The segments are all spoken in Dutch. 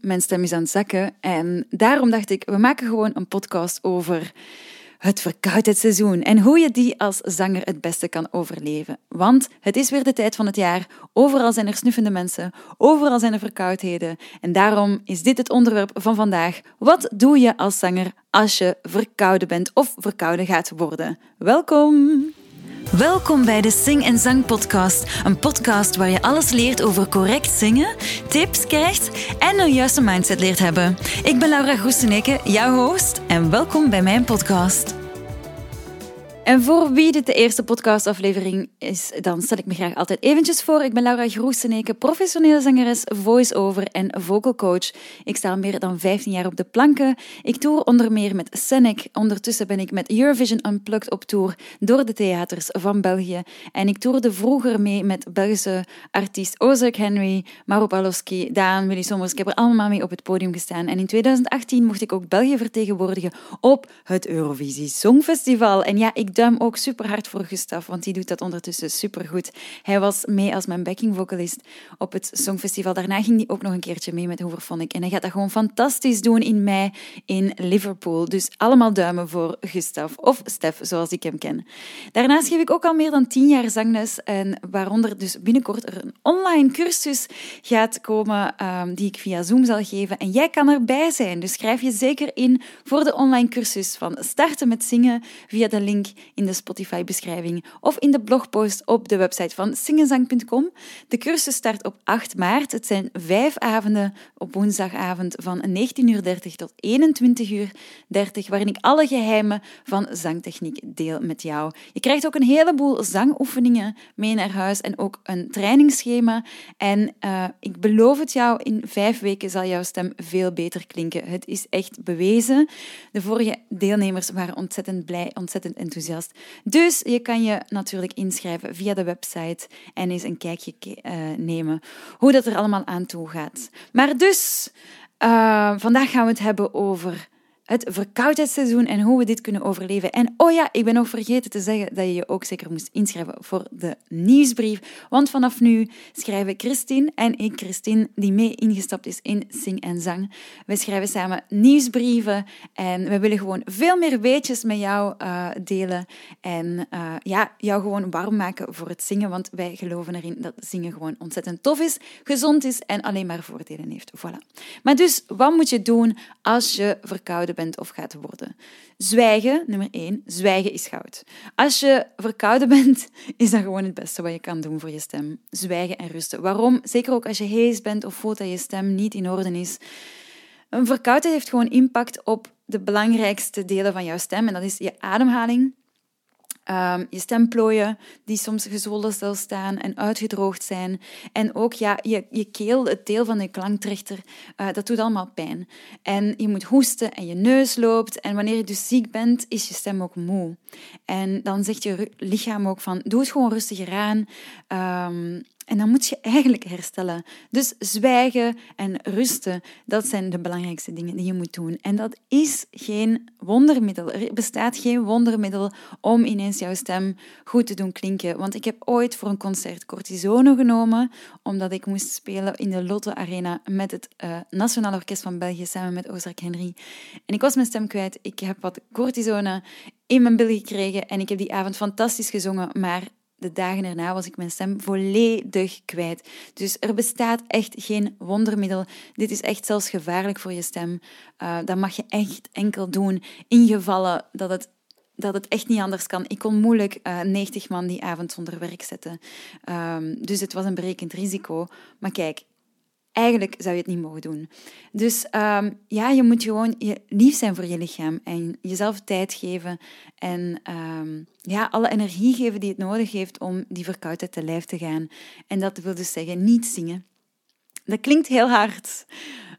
Mijn stem is aan het zakken. En daarom dacht ik, we maken gewoon een podcast over het verkoudheidsseizoen en hoe je die als zanger het beste kan overleven. Want het is weer de tijd van het jaar. Overal zijn er snuffende mensen, overal zijn er verkoudheden. En daarom is dit het onderwerp van vandaag. Wat doe je als zanger als je verkouden bent of verkouden gaat worden? Welkom! Welkom bij de Sing en Zang Podcast. Een podcast waar je alles leert over correct zingen, tips krijgt en een juiste mindset leert hebben. Ik ben Laura Groeseneke, jouw host, en welkom bij mijn podcast. En voor wie dit de eerste podcastaflevering is, dan stel ik me graag altijd eventjes voor. Ik ben Laura Groeseneke, professionele zangeres, voice-over en vocal coach. Ik sta al meer dan 15 jaar op de planken. Ik tour onder meer met Senec. Ondertussen ben ik met Eurovision Unplugged op tour door de theaters van België. En ik toerde vroeger mee met Belgische artiest Ozek Henry, Maro Palowski, Daan, Willy Sommers. Ik heb er allemaal mee op het podium gestaan. En in 2018 mocht ik ook België vertegenwoordigen op het Eurovisie Songfestival. En ja, ik duim ook super hard voor Gustav, want die doet dat ondertussen super goed. Hij was mee als mijn backing vocalist op het Songfestival. Daarna ging hij ook nog een keertje mee met Hooverphonic. En hij gaat dat gewoon fantastisch doen in mei in Liverpool. Dus allemaal duimen voor Gustav, of Stef, zoals ik hem ken. Daarnaast geef ik ook al meer dan tien jaar zangles, en waaronder dus binnenkort er een online cursus gaat komen um, die ik via Zoom zal geven. En jij kan erbij zijn, dus schrijf je zeker in voor de online cursus van starten met zingen via de link in de Spotify-beschrijving of in de blogpost op de website van singenzang.com. De cursus start op 8 maart. Het zijn vijf avonden op woensdagavond van 19.30 tot 21.30 waarin ik alle geheimen van zangtechniek deel met jou. Je krijgt ook een heleboel zangoefeningen mee naar huis en ook een trainingsschema. En uh, ik beloof het jou, in vijf weken zal jouw stem veel beter klinken. Het is echt bewezen. De vorige deelnemers waren ontzettend blij, ontzettend enthousiast. Dus je kan je natuurlijk inschrijven via de website en eens een kijkje uh, nemen hoe dat er allemaal aan toe gaat. Maar dus, uh, vandaag gaan we het hebben over het verkoudheidsseizoen en hoe we dit kunnen overleven. En oh ja, ik ben nog vergeten te zeggen dat je je ook zeker moest inschrijven voor de nieuwsbrief. Want vanaf nu schrijven Christine en ik, Christine, die mee ingestapt is in Sing en Zang. We schrijven samen nieuwsbrieven en we willen gewoon veel meer weetjes met jou uh, delen. En uh, ja, jou gewoon warm maken voor het zingen, want wij geloven erin dat zingen gewoon ontzettend tof is, gezond is en alleen maar voordelen heeft. Voilà. Maar dus, wat moet je doen als je verkouden bent of gaat worden. Zwijgen, nummer één. Zwijgen is goud. Als je verkouden bent, is dat gewoon het beste wat je kan doen voor je stem. Zwijgen en rusten. Waarom? Zeker ook als je hees bent of voelt dat je stem niet in orde is. Een verkoudheid heeft gewoon impact op de belangrijkste delen van jouw stem. En dat is je ademhaling, Um, je stemplooien die soms gezwollen staan en uitgedroogd zijn. En ook ja, je, je keel, het deel van je klanktrechter, uh, dat doet allemaal pijn. En je moet hoesten en je neus loopt. En wanneer je dus ziek bent, is je stem ook moe. En dan zegt je lichaam ook van, doe het gewoon rustiger aan. Um, en dan moet je eigenlijk herstellen. Dus zwijgen en rusten, dat zijn de belangrijkste dingen die je moet doen. En dat is geen wondermiddel. Er bestaat geen wondermiddel om ineens jouw stem goed te doen klinken. Want ik heb ooit voor een concert cortisone genomen, omdat ik moest spelen in de Lotte Arena met het uh, Nationaal Orkest van België samen met Ozark Henry. En ik was mijn stem kwijt. Ik heb wat cortisone in mijn bil gekregen en ik heb die avond fantastisch gezongen, maar de dagen erna was ik mijn stem volledig kwijt. Dus er bestaat echt geen wondermiddel. Dit is echt zelfs gevaarlijk voor je stem. Uh, dat mag je echt enkel doen in gevallen dat het dat het echt niet anders kan. Ik kon moeilijk uh, eh, 90 man die avond zonder werk zetten. Um, dus het was een berekend risico. Maar kijk, Eigenlijk zou je het niet mogen doen. Dus um, ja, je moet gewoon lief zijn voor je lichaam en jezelf tijd geven en um, ja, alle energie geven die het nodig heeft om die verkoudheid te lijf te gaan. En dat wil dus zeggen niet zingen. Dat klinkt heel hard,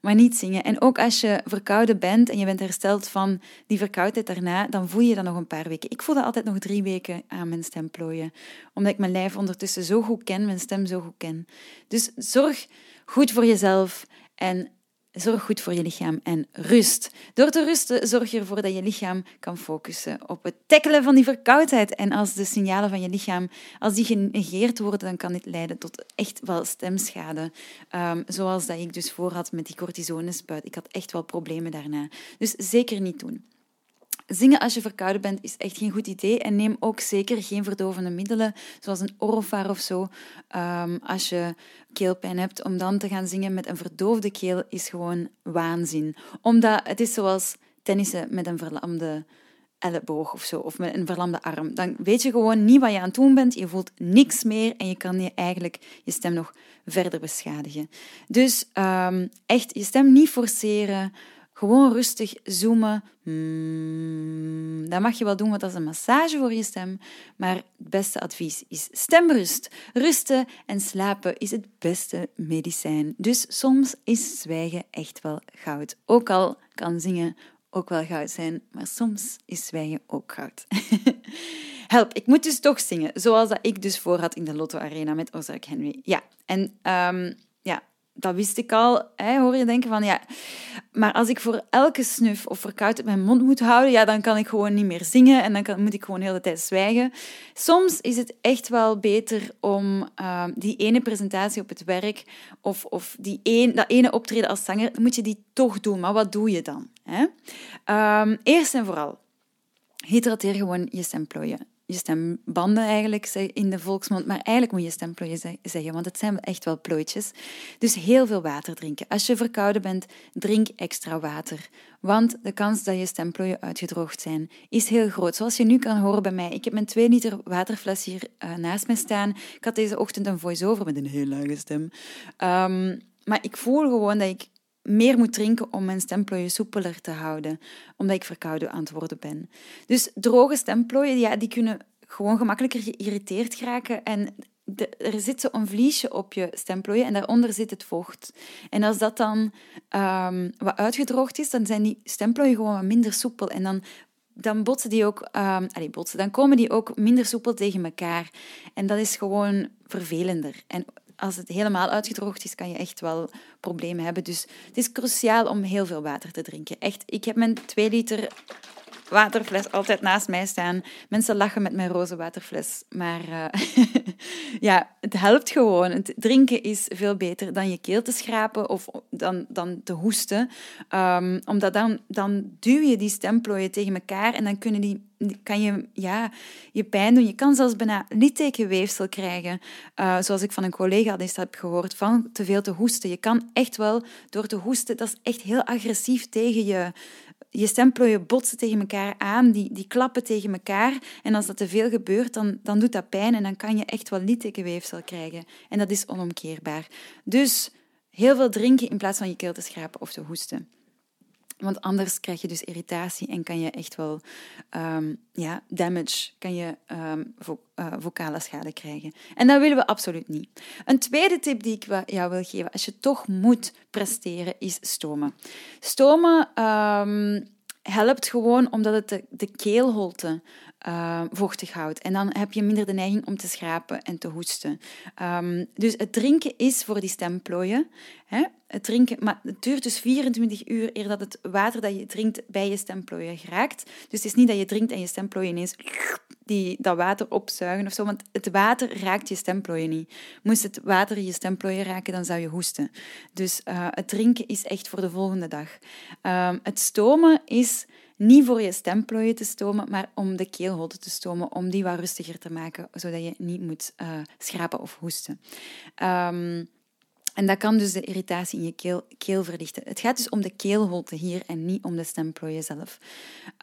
maar niet zingen. En ook als je verkouden bent en je bent hersteld van die verkoudheid daarna, dan voel je dat nog een paar weken. Ik voelde altijd nog drie weken aan mijn stemplooien, omdat ik mijn lijf ondertussen zo goed ken, mijn stem zo goed ken. Dus zorg goed voor jezelf en zorg goed voor je lichaam en rust. Door te rusten zorg je ervoor dat je lichaam kan focussen op het tackelen van die verkoudheid. En als de signalen van je lichaam, als die genegeerd worden, dan kan dit leiden tot echt wel stemschade. Um, zoals dat ik dus voor had met die cortisonespuit. Ik had echt wel problemen daarna. Dus zeker niet doen. Zingen als je verkouden bent is echt geen goed idee. En neem ook zeker geen verdovende middelen, zoals een orofaar of zo, um, als je keelpijn hebt. Om dan te gaan zingen met een verdoofde keel is gewoon waanzin. Omdat het is zoals tennissen met een verlamde elleboog of zo, of met een verlamde arm. Dan weet je gewoon niet wat je aan het doen bent, je voelt niks meer en je kan je eigenlijk je stem nog verder beschadigen. Dus um, echt je stem niet forceren, gewoon rustig zoomen. Hmm, dat mag je wel doen, want dat is een massage voor je stem. Maar het beste advies is stemrust. Rusten en slapen is het beste medicijn. Dus soms is zwijgen echt wel goud. Ook al kan zingen ook wel goud zijn, maar soms is zwijgen ook goud. Help, ik moet dus toch zingen, zoals dat ik dus voor had in de Lotto Arena met Ozark Henry. Ja, en um, ja, dat wist ik al, hoor je denken van ja. Maar als ik voor elke snuf of verkoudheid mijn mond moet houden, ja, dan kan ik gewoon niet meer zingen en dan moet ik gewoon de hele tijd zwijgen. Soms is het echt wel beter om uh, die ene presentatie op het werk of, of die een, dat ene optreden als zanger, moet je die toch doen. Maar wat doe je dan? Hè? Um, eerst en vooral, hydrateer gewoon je stemplooien stembanden eigenlijk in de volksmond, maar eigenlijk moet je stemplooien zeggen, want het zijn echt wel plooitjes. Dus heel veel water drinken. Als je verkouden bent, drink extra water, want de kans dat je stemplooien uitgedroogd zijn is heel groot. Zoals je nu kan horen bij mij, ik heb mijn 2 liter waterfles hier uh, naast me staan. Ik had deze ochtend een voice-over met een heel lage stem. Um, maar ik voel gewoon dat ik meer moet drinken om mijn stemplooien soepeler te houden, omdat ik verkouden aan het worden ben. Dus droge stemplooien, ja, die kunnen gewoon gemakkelijker geïrriteerd geraken en er zit zo'n vliesje op je stemplooien en daaronder zit het vocht. En als dat dan um, wat uitgedroogd is, dan zijn die stemplooien gewoon minder soepel en dan dan botsen die ook, um, allez, botsen, dan komen die ook minder soepel tegen elkaar. En dat is gewoon vervelender. En als het helemaal uitgedroogd is, kan je echt wel problemen hebben. Dus het is cruciaal om heel veel water te drinken. Echt, ik heb mijn 2 liter waterfles altijd naast mij staan. Mensen lachen met mijn roze waterfles. Maar uh, ja, het helpt gewoon. Het drinken is veel beter dan je keel te schrapen of dan, dan te hoesten. Um, omdat dan, dan duw je die stemplooien tegen elkaar en dan kunnen die kan je ja, je pijn doen. Je kan zelfs bijna littekenweefsel krijgen. Uh, zoals ik van een collega eens heb gehoord, van te veel te hoesten. Je kan echt wel door te hoesten, dat is echt heel agressief tegen je, je stemplooien botsen tegen elkaar aan, die, die klappen tegen elkaar. En als dat te veel gebeurt, dan, dan doet dat pijn en dan kan je echt wel littekenweefsel krijgen. En dat is onomkeerbaar. Dus heel veel drinken in plaats van je keel te schrapen of te hoesten. Want anders krijg je dus irritatie en kan je echt wel um, ja, damage, kan je um, vo vocale schade krijgen. En dat willen we absoluut niet. Een tweede tip die ik jou wil geven, als je toch moet presteren, is stomen. Stomen um, helpt gewoon omdat het de, de keelholte vochtig houdt. En dan heb je minder de neiging om te schrapen en te hoesten. Dus het drinken is voor die stemplooien. Hè? Het drinken, maar het duurt dus 24 uur eer dat het water dat je drinkt bij je stemplooien geraakt. Dus het is niet dat je drinkt en je stemplooien ineens die, dat water opzuigen of zo, want het water raakt je stemplooien niet. Moest het water je stemplooien raken, dan zou je hoesten. Dus uh, het drinken is echt voor de volgende dag. Um, het stomen is niet voor je stemplooien te stomen, maar om de keelholte te stomen, om die wat rustiger te maken, zodat je niet moet uh, schrapen of hoesten. Um, en dat kan dus de irritatie in je keel, keel, verlichten. Het gaat dus om de keelholte hier en niet om de stemplooien zelf.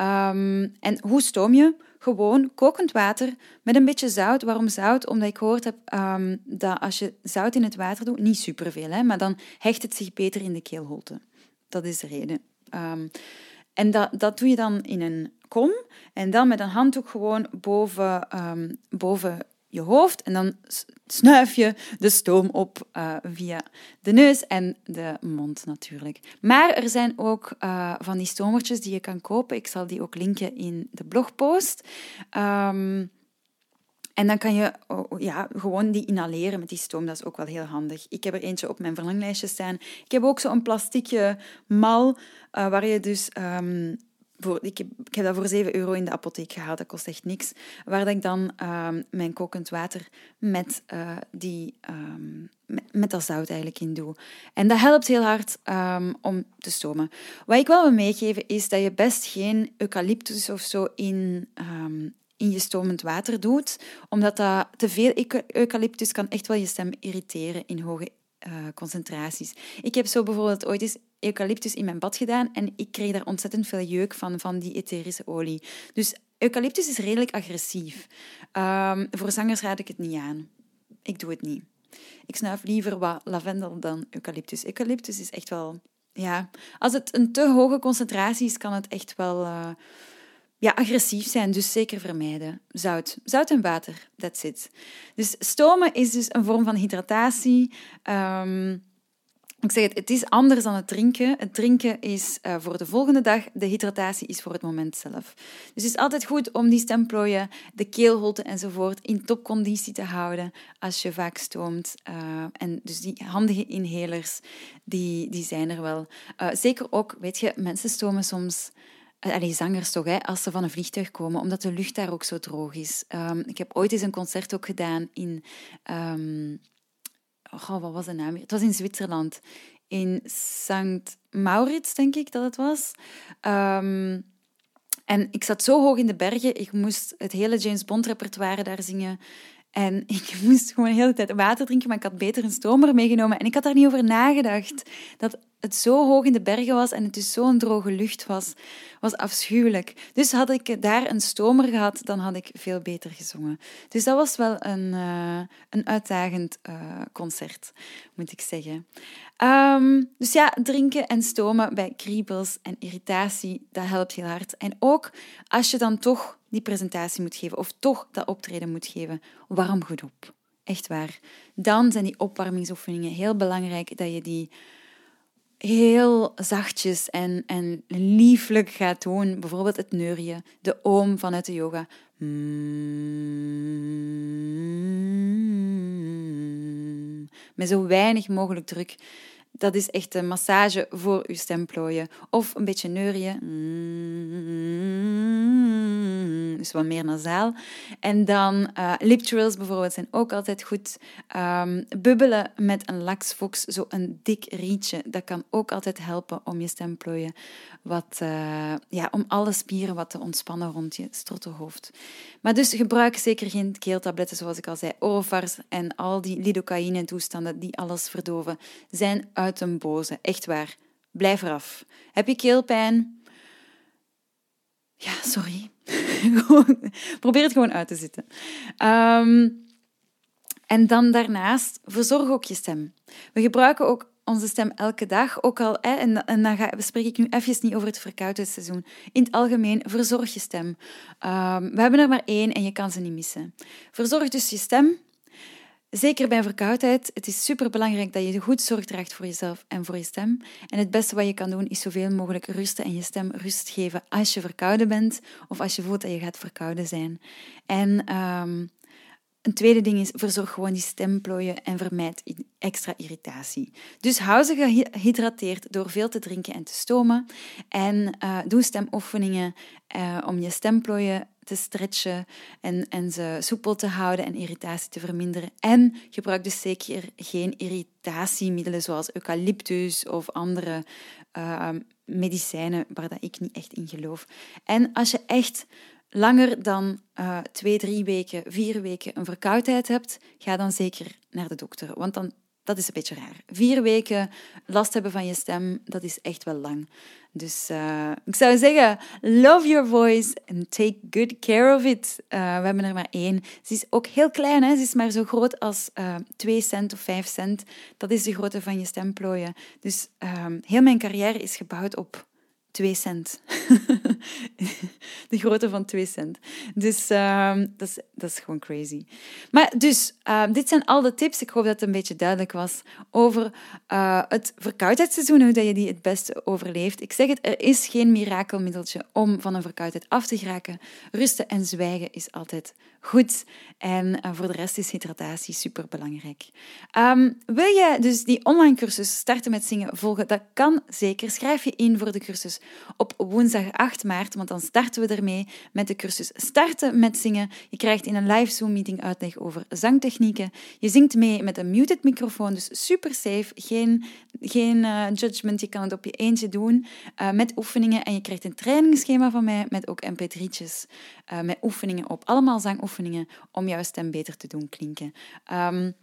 Um, en hoe stoom je? Gewoon kokend water met een beetje zout. Waarom zout? Omdat ik gehoord heb um, dat als je zout in het water doet, niet superveel, hè, maar dan hecht het zich beter in de keelholte. Dat is de reden. Um, en dat, dat doe je dan in een kom en dan met een handdoek gewoon boven, boven je hoofd en dan snuif je de stoom op uh, via de neus en de mond natuurlijk. Maar er zijn ook uh, van die stomertjes die je kan kopen. Ik zal die ook linken in de blogpost. Um, En dan kan je ja, gewoon die inhaleren met die stoom. Dat is ook wel heel handig. Ik heb er eentje op mijn verlanglijstje staan. Ik heb ook zo'n plasticje mal uh, waar je dus voor, ik, heb, ik heb dat voor 7 euro in de apotheek gehaald, dat kost echt niks. Waar ik dan um, mijn kokend water met, uh, die, um, met, dat zout eigenlijk in doe. En dat helpt heel hard um, om te stomen. Wat ik wel wil meegeven is dat je best geen eucalyptus of zo in, in je stomend water doet, omdat dat te veel eucalyptus kan echt wel je stem irriteren in hoge uh, concentraties. Ik heb zo bijvoorbeeld ooit eens eucalyptus in mijn bad gedaan en ik kreeg daar ontzettend veel jeuk van, van die etherische olie. Dus eucalyptus is redelijk agressief. Um, voor zangers raad ik het niet aan. Ik doe het niet. Ik snuif liever wat lavendel dan eucalyptus. Eucalyptus is echt wel... Ja, als het een te hoge concentratie is, kan het echt wel... Uh, ja, agressief zijn, dus zeker vermijden. Zout. Zout en water, that's it. Dus stomen is dus een vorm van hydratatie. Um, ik zeg het, het is anders dan het drinken. Het drinken is uh, voor de volgende dag, de hydratatie is voor het moment zelf. Dus het is altijd goed om die stemplooien, de keelholte enzovoort in topconditie te houden als je vaak stoomt. Uh, en dus die handige inhalers, die, die zijn er wel. Uh, zeker ook, weet je, mensen stomen soms Allee, zangers toch, hè, als ze van een vliegtuig komen, omdat de lucht daar ook zo droog is. Um, ik heb ooit eens een concert ook gedaan in... Um, oh, wat was de naam? Het was in Zwitserland. In St. Maurits, denk ik dat het was. Um, en ik zat zo hoog in de bergen, ik moest het hele James Bond repertoire daar zingen. En ik moest gewoon de hele tijd water drinken, maar ik had beter een stomer meegenomen. En ik had daar niet over nagedacht. Dat het zo hoog in de bergen was en het dus zo'n droge lucht was, was afschuwelijk. Dus had ik daar een stomer gehad, dan had ik veel beter gezongen. Dus dat was wel een, uh, een uitdagend uh, concert, moet ik zeggen. Um, dus ja, drinken en stomen bij kriebels en irritatie, dat helpt heel hard. En ook als je dan toch die presentatie moet geven of toch dat optreden moet geven, warm goed op. Echt waar. Dan zijn die opwarmingsoefeningen heel belangrijk dat je die heel zachtjes en, en lieflijk gaat doen. Bijvoorbeeld het neurje, de oom vanuit de yoga. Met zo weinig mogelijk druk. Dat is echt een massage voor uw stemplooien. Of een beetje neurje dus wat meer nasaal. En dan uh, lip trills bijvoorbeeld zijn ook altijd goed. Um, bubbelen met een laxfox, zo een dik rietje, dat kan ook altijd helpen om je stemplooien wat, uh, ja, om alle spieren wat te ontspannen rond je strottenhoofd. Maar dus gebruik zeker geen keeltabletten, zoals ik al zei. Orofars en al die lidocaïne toestanden die alles verdoven, zijn uit een boze. Echt waar. Blijf eraf. Heb je keelpijn? Ja, sorry. Probeer het gewoon uit te zitten. Um, en dan daarnaast, verzorg ook je stem. We gebruiken ook onze stem elke dag, ook al, hè, en, en dan ga, spreek ik nu even niet over het verkoudheidsseizoen. In het algemeen, verzorg je stem. Um, we hebben er maar één en je kan ze niet missen. Verzorg dus je stem Zeker bij verkoudheid. Het is superbelangrijk dat je goed zorg draagt voor jezelf en voor je stem. En het beste wat je kan doen is zoveel mogelijk rusten en je stem rust geven als je verkouden bent of als je voelt dat je gaat verkouden zijn. En um, een tweede ding is, verzorg gewoon die stemplooien en vermijd extra irritatie. Dus hou ze gehydrateerd door veel te drinken en te stomen. En uh, doe stemoefeningen uh, om je stemplooien te stretchen en, en ze soepel te houden en irritatie te verminderen. En gebruik dus zeker geen irritatiemiddelen zoals eucalyptus of andere uh, medicijnen waar dat ik niet echt in geloof. En als je echt langer dan twee, drie weken, vier weken een verkoudheid hebt, ga dan zeker naar de dokter. Want dan, dat is een beetje raar. Vier weken last hebben van je stem, dat is echt wel lang. Dus uh, ik zou zeggen, love your voice and take good care of it. Uh, we hebben er maar één. Ze is ook heel klein, hè? ze is maar zo groot als uh, 2 cent of 5 cent. Dat is de grootte van je stemplooien. Dus uh, heel mijn carrière is gebouwd op 2 cent. de grootte van 2 cent. Dus ehm, dat, is, dat is gewoon crazy. Maar dus, ehm, dit zijn al de tips. Ik hoop dat het een beetje duidelijk was over uh, het verkoudheidsseizoen, hoe dat je die het beste overleeft. Ik zeg het, er is geen mirakelmiddeltje om van een verkoudheid af te geraken. Rusten en zwijgen is altijd goed. En uh, voor de rest is hydratatie super belangrijk. Um, wil je dus die online cursus starten met zingen volgen? Dat kan zeker. Schrijf je in voor de cursus op woensdag 8 maart, want dan starten we ermee met de cursus Starten met zingen. Je krijgt in een live Zoom-meeting uitleg over zangtechnieken. Je zingt mee met een muted microfoon, dus super safe. Geen, geen uh, judgment, je kan het op je eentje doen uh, met oefeningen. En je krijgt een trainingsschema van mij met ook mp3'tjes uh, met oefeningen op. Allemaal zangoefeningen om jouw stem beter te doen klinken. Um,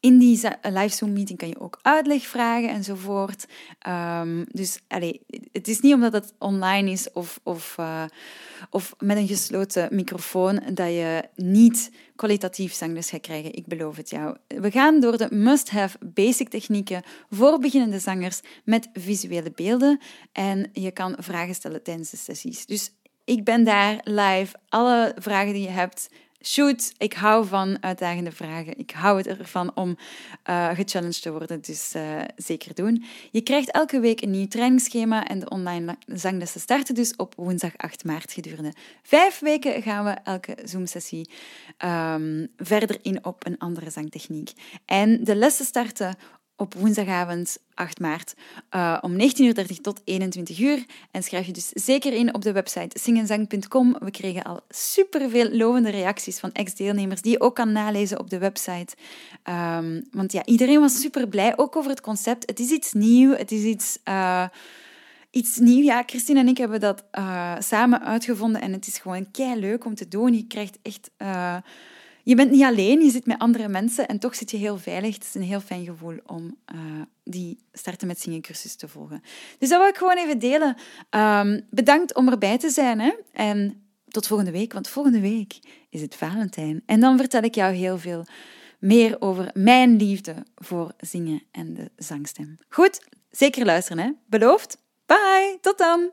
in die live Zoom meeting kan je ook uitleg vragen enzovoort. Um, dus allee, het is niet omdat het online is of, of, uh, of met een gesloten microfoon dat je niet kwalitatief zangles gaat krijgen. Ik beloof het jou. We gaan door de must-have basic technieken voor beginnende zangers met visuele beelden. En je kan vragen stellen tijdens de sessies. Dus ik ben daar live. Alle vragen die je hebt, shoot. Ik hou van uitdagende vragen. Ik hou het ervan om uh, gechallenged te worden, dus uh, zeker doen. Je krijgt elke week een nieuw trainingsschema en de online zanglessen starten dus op woensdag 8 maart gedurende vijf weken gaan we elke Zoom-sessie um, verder in op een andere zangtechniek. En de lessen starten op woensdagavond 8 maart uh, om 19.30 uur tot 21 uur. En schrijf je dus zeker in op de website zingenzang.com. We kregen al superveel lovende reacties van ex-deelnemers die je ook kan nalezen op de website. Um, want ja, iedereen was super blij, ook over het concept. Het is iets nieuw, het is iets... Uh, iets nieuw. Ja, Christine en ik hebben dat uh, samen uitgevonden en het is gewoon kei leuk om te doen. Je krijgt echt je bent niet alleen, je zit met andere mensen en toch zit je heel veilig. Het is een heel fijn gevoel om uh, die starten met zingen cursus te volgen. Dus dat wil ik gewoon even delen. Um, bedankt om erbij te zijn. Hè? En tot volgende week, want volgende week is het Valentijn. En dan vertel ik jou heel veel meer over mijn liefde voor zingen en de zangstem. Goed, zeker luisteren, hè? Beloofd? Bye, tot dan!